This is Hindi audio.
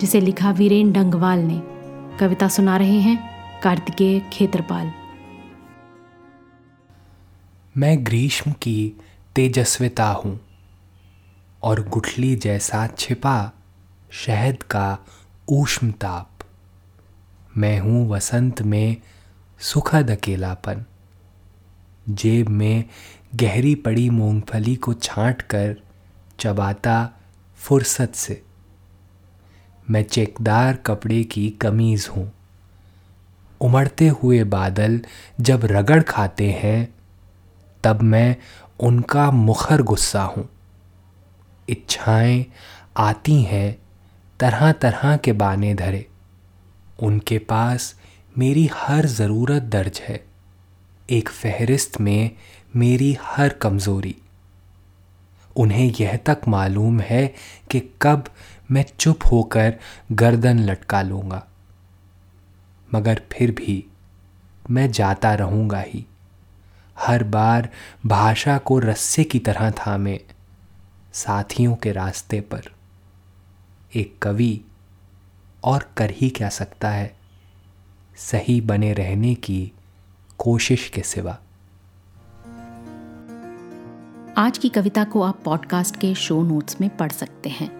जिसे लिखा वीरेन डंगवाल ने। कविता सुना रहे हैं कार्तिकेय खेत्रपाल। मैं ग्रीष्म की तेजस्विता हूँ और गुठली जैसा छिपा शहद का ऊष्मताप। मैं हूँ वसंत में सुखद अकेलापन। जेब में गहरी पड़ी मूंगफली को छांट कर चबाता फुर्सत से। मैं चेकदार कपड़े की कमीज हूँ। उमड़ते हुए बादल जब रगड़ खाते हैं, तब मैं उनका मुखर गुस्सा हूँ। इच्छाएँ आती हैं तरह तरह के बाने धरे। उनके पास मेरी हर ज़रूरत दर्ज है। एक फहरिस्त में मेरी हर कमज़ोरी। उन्हें यह तक मालूम है कि कब मैं चुप होकर गर्दन लटका लूँगा। मगर फिर भी मैं जाता रहूँगा ही। हर बार भाषा को रस्से की तरह थामे साथियों के रास्ते पर। एक कवि और कर ही क्या सकता है सही बने रहने की कोशिश के सिवा। आज की कविता को आप पॉडकास्ट के शो नोट्स में पढ़ सकते हैं।